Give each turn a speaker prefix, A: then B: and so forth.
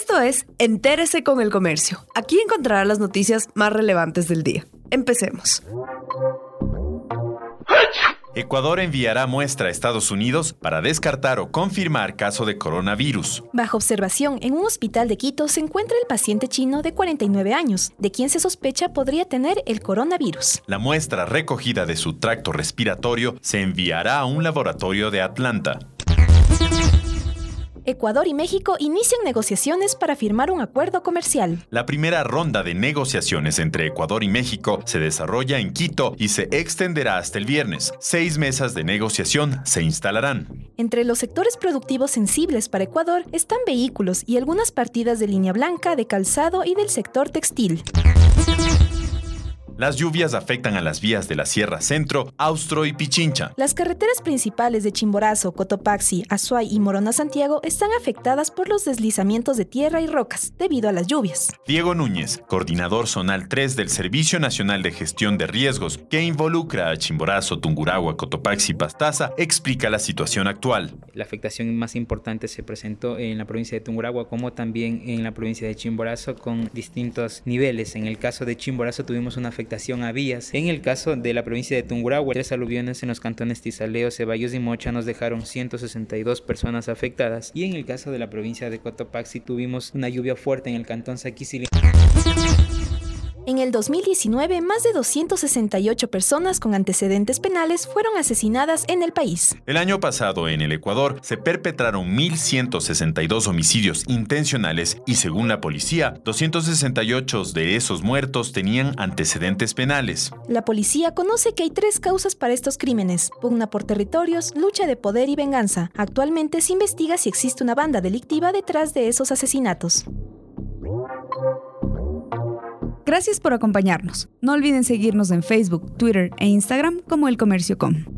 A: Esto es Entérese con el Comercio. Aquí encontrará las noticias más relevantes del día. Empecemos.
B: Ecuador enviará muestra a Estados Unidos para descartar o confirmar caso de coronavirus.
C: Bajo observación en un hospital de Quito se encuentra el paciente chino de 49 años, de quien se sospecha podría tener el coronavirus.
B: La muestra recogida de su tracto respiratorio se enviará a un laboratorio de Atlanta.
C: Ecuador y México inician negociaciones para firmar un acuerdo comercial.
B: La primera ronda de negociaciones entre Ecuador y México se desarrolla en Quito y se extenderá hasta el viernes. Seis mesas de negociación se instalarán.
C: Entre los sectores productivos sensibles para Ecuador están vehículos y algunas partidas de línea blanca, de calzado y del sector textil.
B: Las lluvias afectan a las vías de la Sierra Centro, Austro y Pichincha.
C: Las carreteras principales de Chimborazo, Cotopaxi, Azuay y Morona Santiago están afectadas por los deslizamientos de tierra y rocas debido a las lluvias.
B: Diego Núñez, coordinador zonal 3 del Servicio Nacional de Gestión de Riesgos, que involucra a Chimborazo, Tunguragua, Cotopaxi y Pastaza, explica la situación actual.
D: La afectación más importante se presentó en la provincia de Tunguragua como también en la provincia de Chimborazo con distintos niveles. En el caso de Chimborazo tuvimos una En el caso de la provincia de Tungurahua, tres aluviones en los cantones Tizaleo, Ceballos y Mocha nos dejaron 162 personas afectadas. Y en el caso de la provincia de Cotopaxi tuvimos una lluvia fuerte en el cantón Saquicili.
C: En el 2019, más de 268 personas con antecedentes penales fueron asesinadas en el país.
B: El año pasado, en el Ecuador, se perpetraron 1.162 homicidios intencionales y, según la policía, 268 de esos muertos tenían antecedentes penales.
C: La policía conoce que hay tres causas para estos crímenes, pugna por territorios, lucha de poder y venganza. Actualmente se investiga si existe una banda delictiva detrás de esos asesinatos.
A: Gracias por acompañarnos. No olviden seguirnos en Facebook, Twitter e Instagram como El Comercio Com.